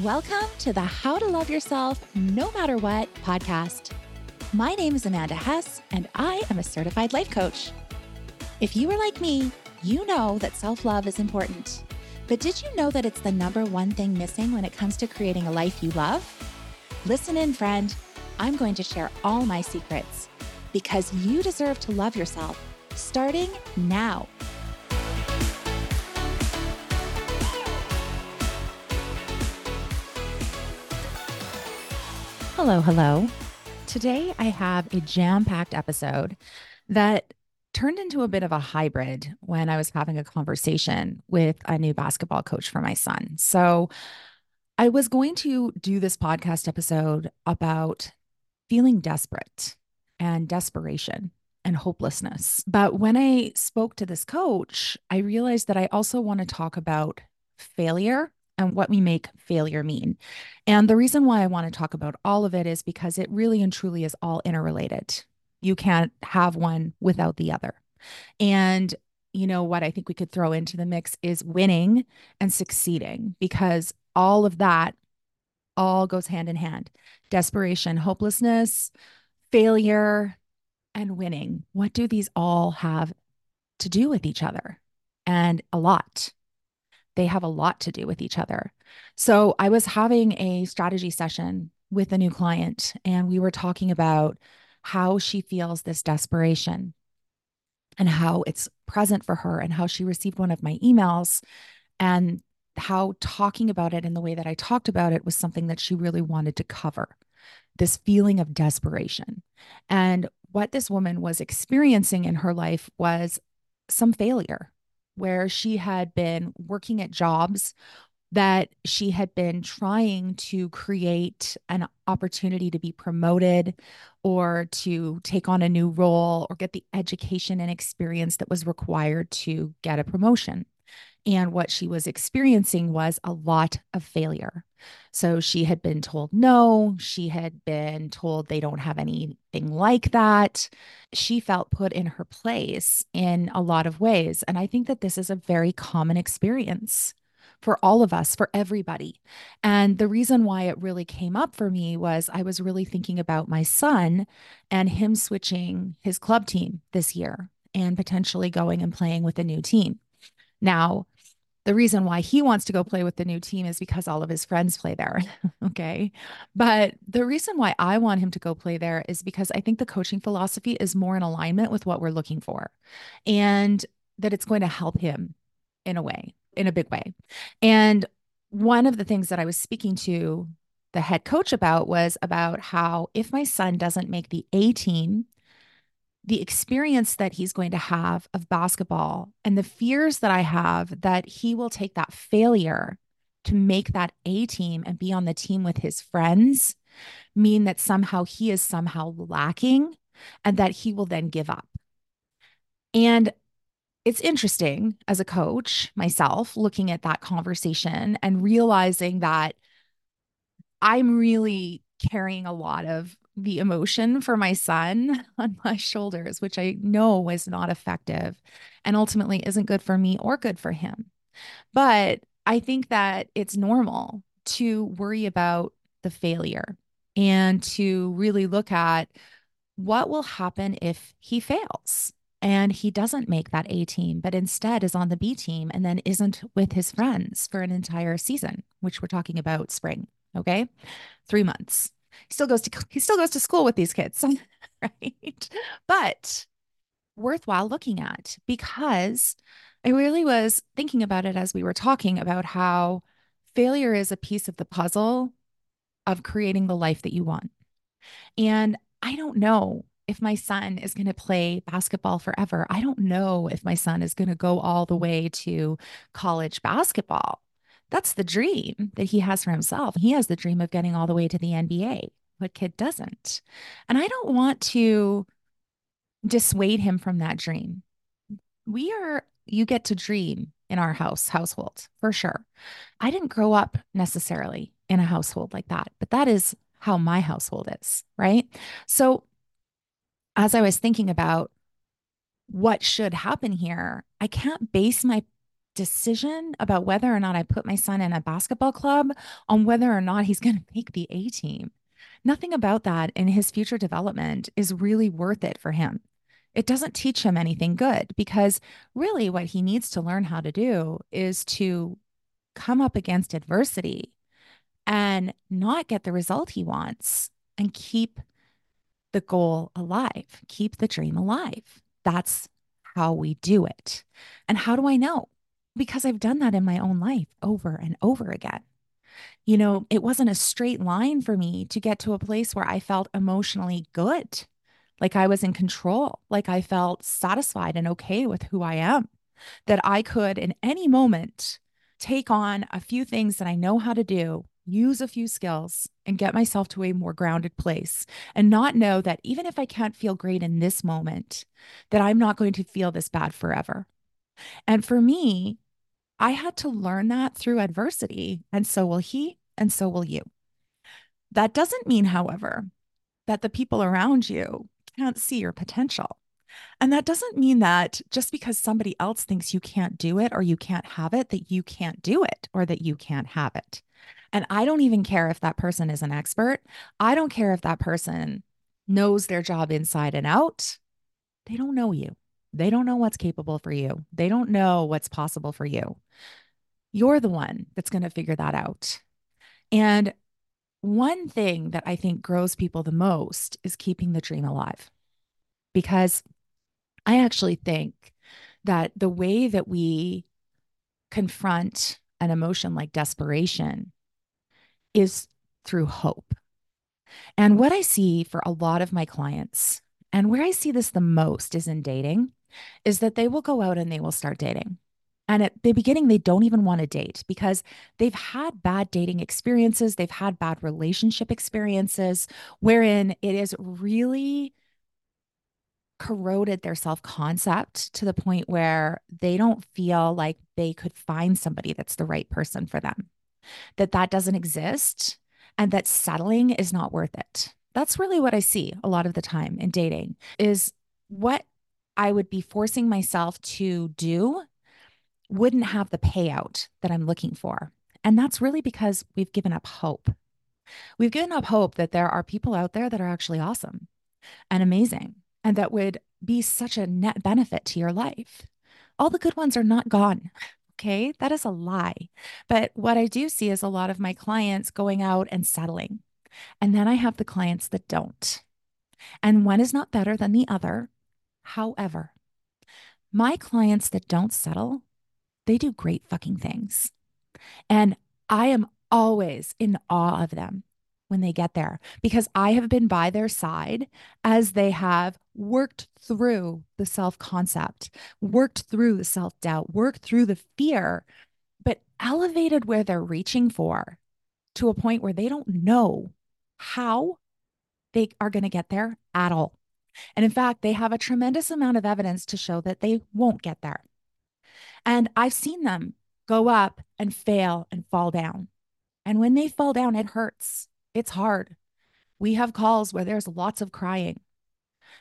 Welcome to the How to Love Yourself No Matter What podcast. My name is Amanda Hess, and I am a certified life coach. If you are like me, you know that self love is important. But did you know that it's the number one thing missing when it comes to creating a life you love? Listen in, friend. I'm going to share all my secrets because you deserve to love yourself starting now. Hello, hello. Today I have a jam packed episode that turned into a bit of a hybrid when I was having a conversation with a new basketball coach for my son. So I was going to do this podcast episode about feeling desperate and desperation and hopelessness. But when I spoke to this coach, I realized that I also want to talk about failure and what we make failure mean. And the reason why I want to talk about all of it is because it really and truly is all interrelated. You can't have one without the other. And you know what I think we could throw into the mix is winning and succeeding because all of that all goes hand in hand. Desperation, hopelessness, failure, and winning. What do these all have to do with each other? And a lot they have a lot to do with each other. So I was having a strategy session with a new client, and we were talking about how she feels this desperation and how it's present for her, and how she received one of my emails, and how talking about it in the way that I talked about it was something that she really wanted to cover this feeling of desperation. And what this woman was experiencing in her life was some failure where she had been working at jobs that she had been trying to create an opportunity to be promoted or to take on a new role or get the education and experience that was required to get a promotion. And what she was experiencing was a lot of failure. So she had been told no, she had been told they don't have anything like that. She felt put in her place in a lot of ways. And I think that this is a very common experience for all of us, for everybody. And the reason why it really came up for me was I was really thinking about my son and him switching his club team this year and potentially going and playing with a new team. Now, the reason why he wants to go play with the new team is because all of his friends play there. okay. But the reason why I want him to go play there is because I think the coaching philosophy is more in alignment with what we're looking for and that it's going to help him in a way, in a big way. And one of the things that I was speaking to the head coach about was about how if my son doesn't make the A team the experience that he's going to have of basketball and the fears that I have that he will take that failure to make that A team and be on the team with his friends mean that somehow he is somehow lacking and that he will then give up. And it's interesting as a coach myself looking at that conversation and realizing that I'm really carrying a lot of the emotion for my son on my shoulders, which I know was not effective and ultimately isn't good for me or good for him. But I think that it's normal to worry about the failure and to really look at what will happen if he fails and he doesn't make that A team, but instead is on the B team and then isn't with his friends for an entire season, which we're talking about spring. Okay. Three months. He still goes to he still goes to school with these kids, right? But worthwhile looking at because I really was thinking about it as we were talking about how failure is a piece of the puzzle of creating the life that you want. And I don't know if my son is going to play basketball forever. I don't know if my son is going to go all the way to college basketball. That's the dream that he has for himself. He has the dream of getting all the way to the NBA. What kid doesn't? And I don't want to dissuade him from that dream. We are, you get to dream in our house, household, for sure. I didn't grow up necessarily in a household like that, but that is how my household is, right? So as I was thinking about what should happen here, I can't base my decision about whether or not I put my son in a basketball club on whether or not he's going to make the A team. Nothing about that in his future development is really worth it for him. It doesn't teach him anything good because really what he needs to learn how to do is to come up against adversity and not get the result he wants and keep the goal alive, keep the dream alive. That's how we do it. And how do I know? Because I've done that in my own life over and over again. You know, it wasn't a straight line for me to get to a place where I felt emotionally good, like I was in control, like I felt satisfied and okay with who I am, that I could in any moment take on a few things that I know how to do use a few skills and get myself to a more grounded place and not know that even if I can't feel great in this moment, that I'm not going to feel this bad forever. And for me, I had to learn that through adversity, and so will he, and so will you. That doesn't mean, however, that the people around you can't see your potential. And that doesn't mean that just because somebody else thinks you can't do it or you can't have it, that you can't do it or that you can't have it. And I don't even care if that person is an expert. I don't care if that person knows their job inside and out. They don't know you. They don't know what's capable for you. They don't know what's possible for you. You're the one that's going to figure that out. And one thing that I think grows people the most is keeping the dream alive. Because I actually think that the way that we confront an emotion like desperation is through hope. And what I see for a lot of my clients, and where I see this the most is in dating, is that they will go out and they will start dating. And at the beginning, they don't even want to date because they've had bad dating experiences. They've had bad relationship experiences wherein it is really corroded their self concept to the point where they don't feel like they could find somebody that's the right person for them that that doesn't exist and that settling is not worth it. That's really what I see a lot of the time in dating is what I would be forcing myself to do wouldn't have the payout that I'm looking for. And that's really because we've given up hope. We've given up hope that there are people out there that are actually awesome and amazing and that would be such a net benefit to your life. All the good ones are not gone. Okay, that is a lie. But what I do see is a lot of my clients going out and settling. And then I have the clients that don't. And one is not better than the other. However, my clients that don't settle, they do great fucking things. And I am always in awe of them when they get there because I have been by their side as they have worked through the self concept, worked through the self doubt, worked through the fear, but elevated where they're reaching for to a point where they don't know how they are going to get there at all. And in fact, they have a tremendous amount of evidence to show that they won't get there. And I've seen them go up and fail and fall down. And when they fall down, it hurts. It's hard. We have calls where there's lots of crying.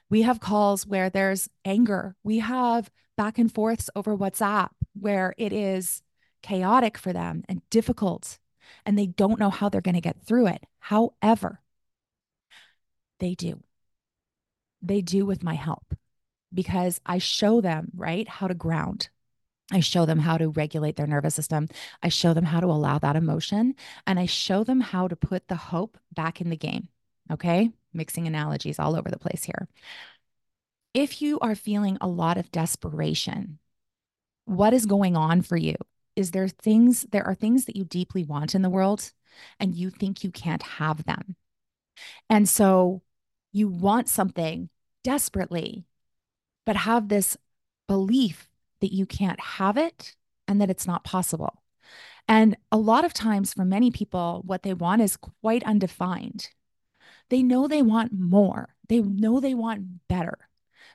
We have calls where there's anger. We have back and forths over WhatsApp where it is chaotic for them and difficult, and they don't know how they're going to get through it. However, they do. They do with my help because I show them, right, how to ground. I show them how to regulate their nervous system. I show them how to allow that emotion and I show them how to put the hope back in the game. Okay. Mixing analogies all over the place here. If you are feeling a lot of desperation, what is going on for you? Is there things, there are things that you deeply want in the world and you think you can't have them. And so you want something desperately, but have this belief that you can't have it and that it's not possible. And a lot of times, for many people, what they want is quite undefined. They know they want more, they know they want better,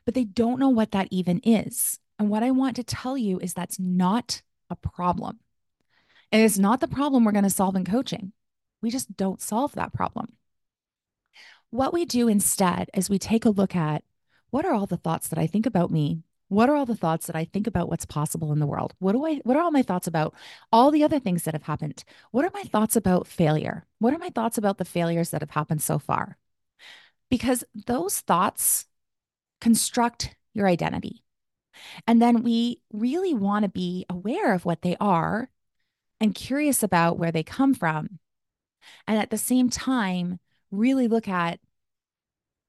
but they don't know what that even is. And what I want to tell you is that's not a problem. And It is not the problem we're going to solve in coaching. We just don't solve that problem. What we do instead is we take a look at what are all the thoughts that I think about me What are all the thoughts that I think about what's possible in the world? What do I what are all my thoughts about all the other things that have happened? What are my thoughts about failure? What are my thoughts about the failures that have happened so far? Because those thoughts construct your identity. And then we really want to be aware of what they are and curious about where they come from. And at the same time, really look at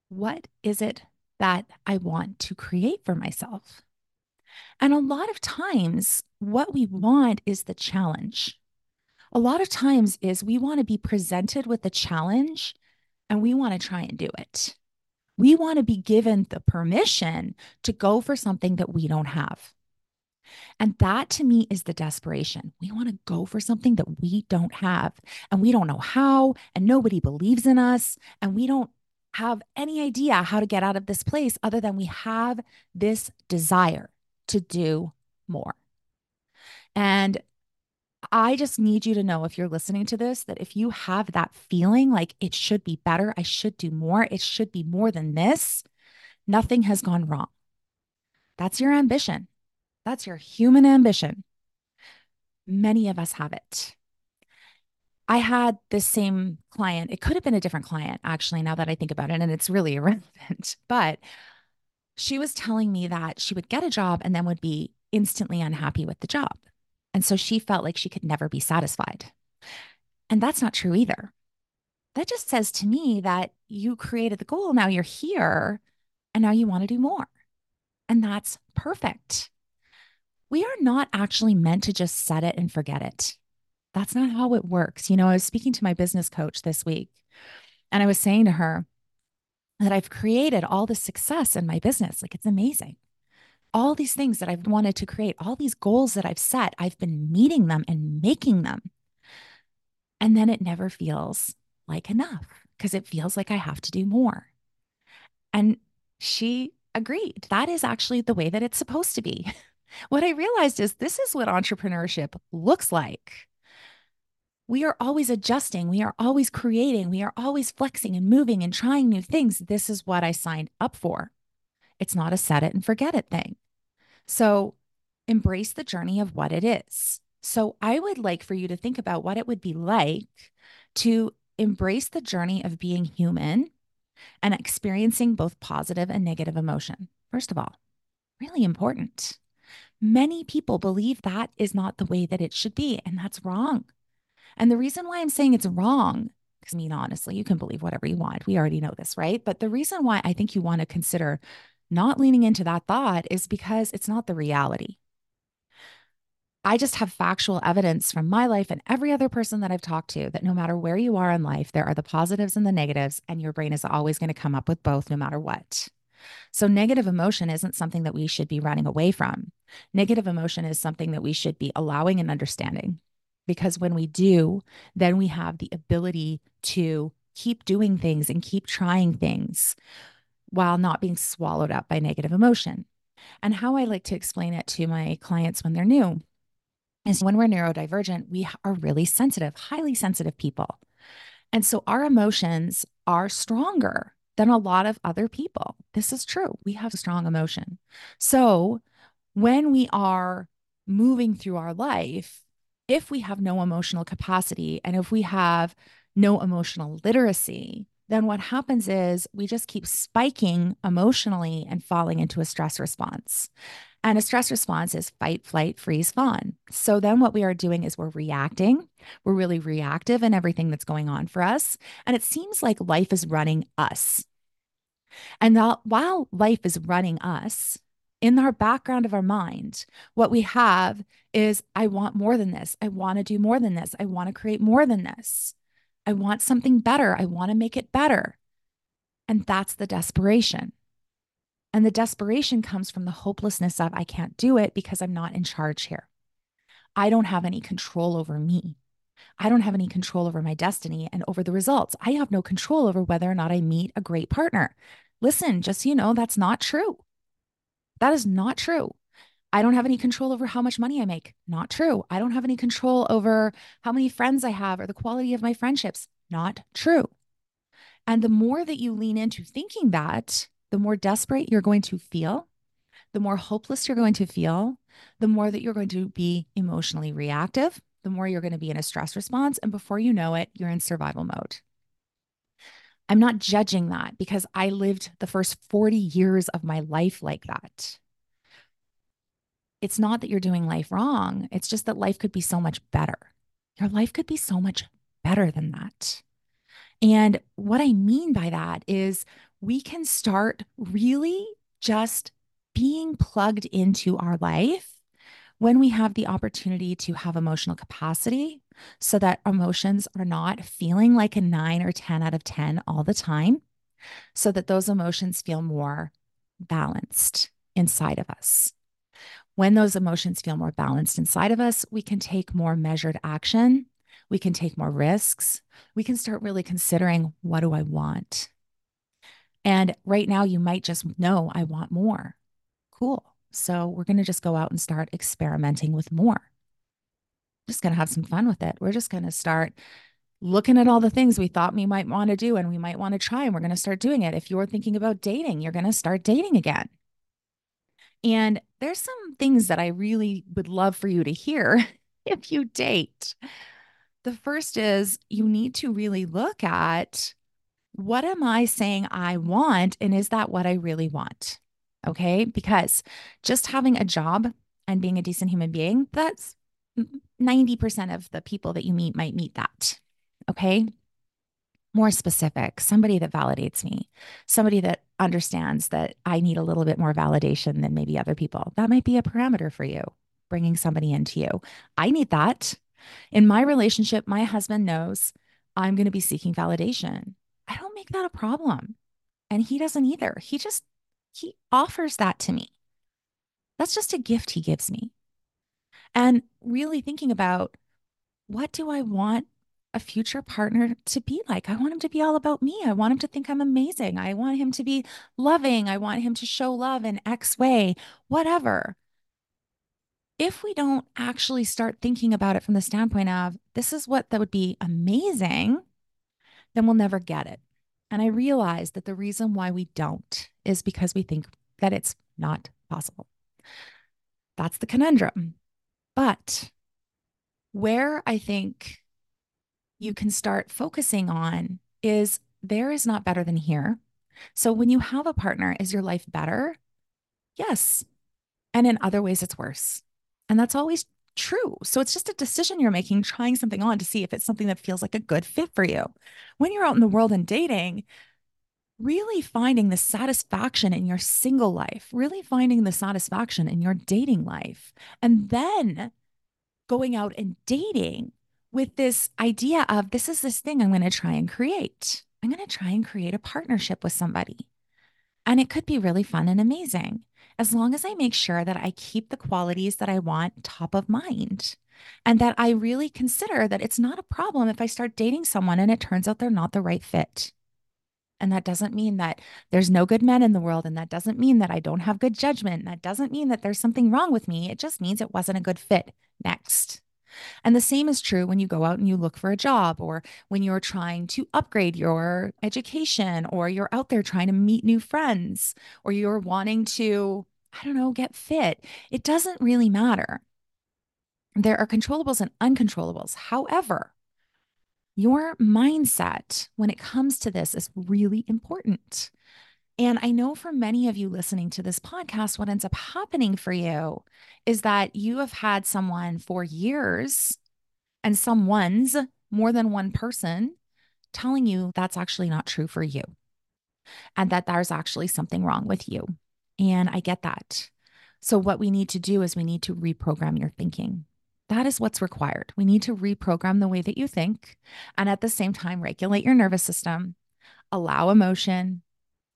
what is it that I want to create for myself? And a lot of times, what we want is the challenge. A lot of times is we want to be presented with the challenge and we want to try and do it. We want to be given the permission to go for something that we don't have. And that to me is the desperation. We want to go for something that we don't have and we don't know how, and nobody believes in us, and we don't have any idea how to get out of this place other than we have this desire to do more. And I just need you to know if you're listening to this that if you have that feeling like it should be better, I should do more, it should be more than this, nothing has gone wrong. That's your ambition. That's your human ambition. Many of us have it. I had this same client. It could have been a different client, actually, now that I think about it, and it's really irrelevant. But she was telling me that she would get a job and then would be instantly unhappy with the job. And so she felt like she could never be satisfied. And that's not true either. That just says to me that you created the goal. Now you're here and now you want to do more. And that's perfect. We are not actually meant to just set it and forget it. That's not how it works. You know, I was speaking to my business coach this week and I was saying to her that I've created all this success in my business. Like it's amazing all these things that I've wanted to create, all these goals that I've set, I've been meeting them and making them. And then it never feels like enough because it feels like I have to do more. And she agreed. That is actually the way that it's supposed to be. What I realized is this is what entrepreneurship looks like. We are always adjusting, we are always creating, we are always flexing and moving and trying new things. This is what I signed up for. It's not a set it and forget it thing. So embrace the journey of what it is. So I would like for you to think about what it would be like to embrace the journey of being human and experiencing both positive and negative emotion. First of all, really important. Many people believe that is not the way that it should be, and that's wrong. And the reason why I'm saying it's wrong, because I mean, honestly, you can believe whatever you want. We already know this, right? But the reason why I think you want to consider not leaning into that thought is because it's not the reality. I just have factual evidence from my life and every other person that I've talked to that no matter where you are in life, there are the positives and the negatives, and your brain is always going to come up with both no matter what. So, negative emotion isn't something that we should be running away from. Negative emotion is something that we should be allowing and understanding. Because when we do, then we have the ability to keep doing things and keep trying things while not being swallowed up by negative emotion. And how I like to explain it to my clients when they're new is when we're neurodivergent, we are really sensitive, highly sensitive people. And so our emotions are stronger than a lot of other people. This is true. We have strong emotion. So when we are moving through our life, if we have no emotional capacity and if we have no emotional literacy, then what happens is we just keep spiking emotionally and falling into a stress response. And a stress response is fight, flight, freeze, fawn. So then what we are doing is we're reacting. We're really reactive in everything that's going on for us. And it seems like life is running us. And while life is running us, in our background of our mind, what we have is I want more than this. I want to do more than this. I want to create more than this. I want something better. I want to make it better. And that's the desperation. And the desperation comes from the hopelessness of I can't do it because I'm not in charge here. I don't have any control over me. I don't have any control over my destiny and over the results. I have no control over whether or not I meet a great partner. Listen, just so you know, that's not true. That is not true. I don't have any control over how much money I make. Not true. I don't have any control over how many friends I have or the quality of my friendships. Not true. And the more that you lean into thinking that, the more desperate you're going to feel, the more hopeless you're going to feel, the more that you're going to be emotionally reactive, the more you're going to be in a stress response. And before you know it, you're in survival mode. I'm not judging that because I lived the first 40 years of my life like that. It's not that you're doing life wrong, it's just that life could be so much better. Your life could be so much better than that. And what I mean by that is we can start really just being plugged into our life when we have the opportunity to have emotional capacity so that emotions are not feeling like a nine or 10 out of 10 all the time, so that those emotions feel more balanced inside of us. When those emotions feel more balanced inside of us, we can take more measured action. We can take more risks. We can start really considering what do I want? And right now, you might just know I want more. Cool. So we're going to just go out and start experimenting with more. Just going to have some fun with it. We're just going to start looking at all the things we thought we might want to do and we might want to try, and we're going to start doing it. If you're thinking about dating, you're going to start dating again. And there's some things that I really would love for you to hear if you date. The first is you need to really look at what am I saying I want? And is that what I really want? Okay. Because just having a job and being a decent human being, that's 90% of the people that you meet might meet that. Okay. More specific, somebody that validates me, somebody that understands that I need a little bit more validation than maybe other people. That might be a parameter for you, bringing somebody into you. I need that. In my relationship, my husband knows I'm going to be seeking validation. I don't make that a problem. And he doesn't either. He just he offers that to me. That's just a gift he gives me. And really thinking about what do I want a future partner to be like? I want him to be all about me. I want him to think I'm amazing. I want him to be loving. I want him to show love in X way, whatever. If we don't actually start thinking about it from the standpoint of this is what that would be amazing, then we'll never get it. And I realize that the reason why we don't is because we think that it's not possible. That's the conundrum. But where I think you can start focusing on is there is not better than here. So when you have a partner, is your life better? Yes. And in other ways, it's worse. And that's always true. So it's just a decision you're making, trying something on to see if it's something that feels like a good fit for you. When you're out in the world and dating, really finding the satisfaction in your single life, really finding the satisfaction in your dating life, and then going out and dating with this idea of this is this thing I'm going to try and create. I'm going to try and create a partnership with somebody. And it could be really fun and amazing as long as I make sure that I keep the qualities that I want top of mind and that I really consider that it's not a problem if I start dating someone and it turns out they're not the right fit. And that doesn't mean that there's no good men in the world. And that doesn't mean that I don't have good judgment. And that doesn't mean that there's something wrong with me. It just means it wasn't a good fit. Next. And the same is true when you go out and you look for a job or when you're trying to upgrade your education or you're out there trying to meet new friends or you're wanting to, I don't know, get fit. It doesn't really matter. There are controllables and uncontrollables. However, your mindset when it comes to this is really important. And I know for many of you listening to this podcast, what ends up happening for you is that you have had someone for years and someone's more than one person telling you that's actually not true for you and that there's actually something wrong with you. And I get that. So, what we need to do is we need to reprogram your thinking. That is what's required. We need to reprogram the way that you think and at the same time regulate your nervous system, allow emotion,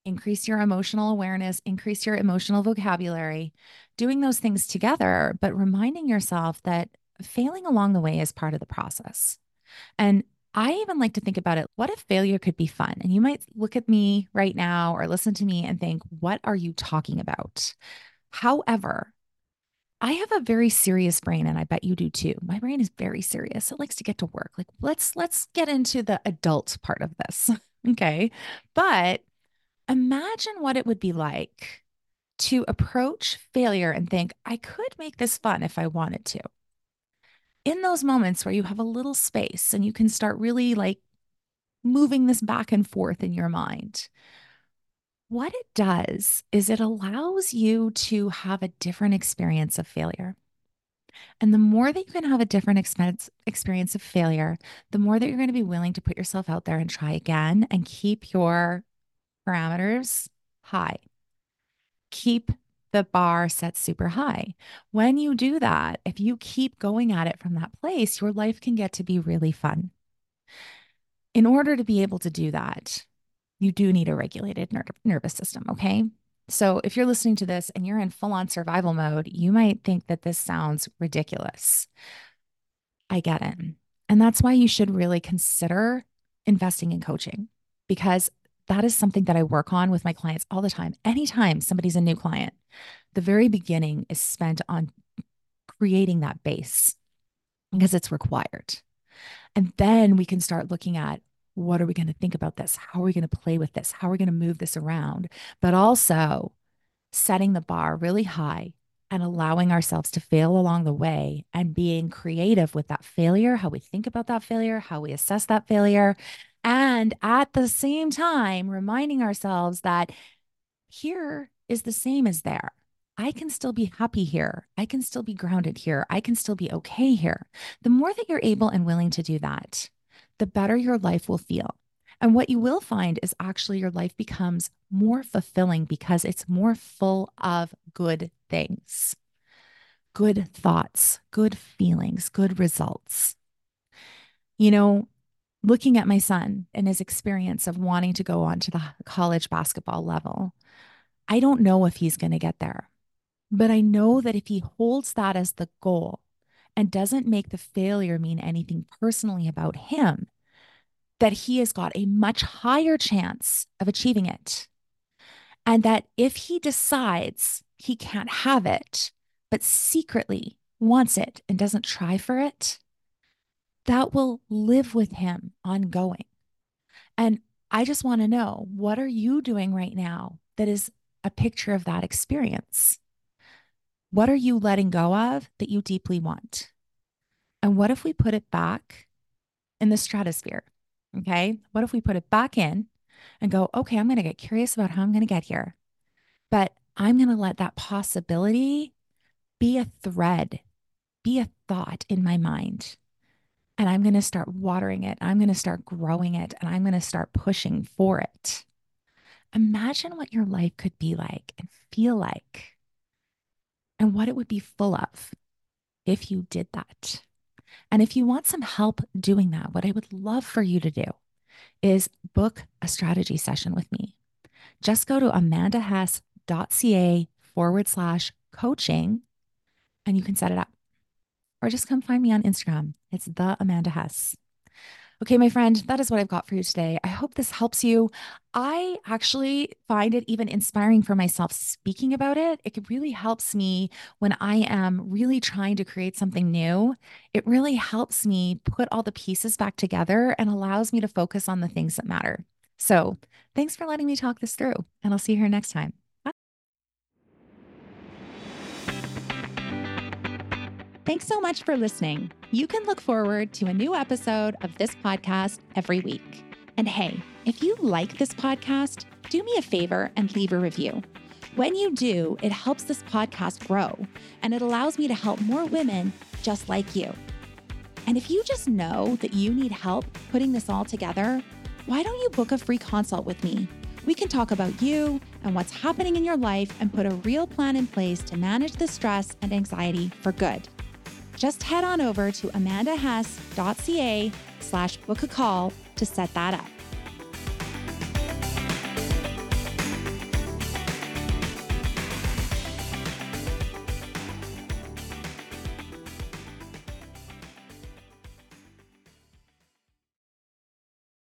increase your emotional awareness, increase your emotional vocabulary, doing those things together, but reminding yourself that failing along the way is part of the process. And I even like to think about it what if failure could be fun? And you might look at me right now or listen to me and think, what are you talking about? However, I have a very serious brain and I bet you do too. My brain is very serious. It likes to get to work. Like let's let's get into the adult part of this. okay? But imagine what it would be like to approach failure and think, I could make this fun if I wanted to. In those moments where you have a little space and you can start really like moving this back and forth in your mind, what it does is it allows you to have a different experience of failure. And the more that you can have a different expense, experience of failure, the more that you're going to be willing to put yourself out there and try again and keep your parameters high. Keep the bar set super high. When you do that, if you keep going at it from that place, your life can get to be really fun. In order to be able to do that, you do need a regulated ner- nervous system. Okay. So if you're listening to this and you're in full on survival mode, you might think that this sounds ridiculous. I get it. And that's why you should really consider investing in coaching because that is something that I work on with my clients all the time. Anytime somebody's a new client, the very beginning is spent on creating that base because it's required. And then we can start looking at what are we going to think about this? How are we going to play with this? How are we going to move this around? But also setting the bar really high and allowing ourselves to fail along the way and being creative with that failure, how we think about that failure, how we assess that failure, and at the same time, reminding ourselves that here is the same as there. I can still be happy here. I can still be grounded here. I can still be okay here. The more that you're able and willing to do that, the better your life will feel. And what you will find is actually your life becomes more fulfilling because it's more full of good things, good thoughts, good feelings, good results. You know, looking at my son and his experience of wanting to go on to the college basketball level, I don't know if he's going to get there. But I know that if he holds that as the goal and doesn't make the failure mean anything personally about him, that he has got a much higher chance of achieving it. And that if he decides he can't have it, but secretly wants it and doesn't try for it, that will live with him ongoing. And I just want to know what are you doing right now that is a picture of that experience? What are you letting go of that you deeply want? And what if we put it back in the stratosphere? Okay. What if we put it back in and go, okay, I'm going to get curious about how I'm going to get here. But I'm going to let that possibility be a thread, be a thought in my mind and I'm going to start watering it. I'm going to start growing it and I'm going to start pushing for it. Imagine what your life could be like and feel like, and what it would be full of if you did that. And if you want some help doing that, what I would love for you to do is book a strategy session with me. Just go to amandahess.ca forward slash coaching and you can set it up or just come find me on Instagram. It's the Amanda Hess. Okay, my friend, that is what I've got for you today. I hope this helps you. I actually find it even inspiring for myself speaking about it. It really helps me when I am really trying to create something new. It really helps me put all the pieces back together and allows me to focus on the things that matter. So, thanks for letting me talk this through, and I'll see you here next time. Thanks so much for listening. You can look forward to a new episode of this podcast every week. And hey, if you like this podcast, do me a favor and leave a review. When you do, it helps this podcast grow and it allows me to help more women just like you. And if you just know that you need help putting this all together, why don't you book a free consult with me? We can talk about you and what's happening in your life and put a real plan in place to manage the stress and anxiety for good just head on over to amandahess.ca slash book a call to set that up.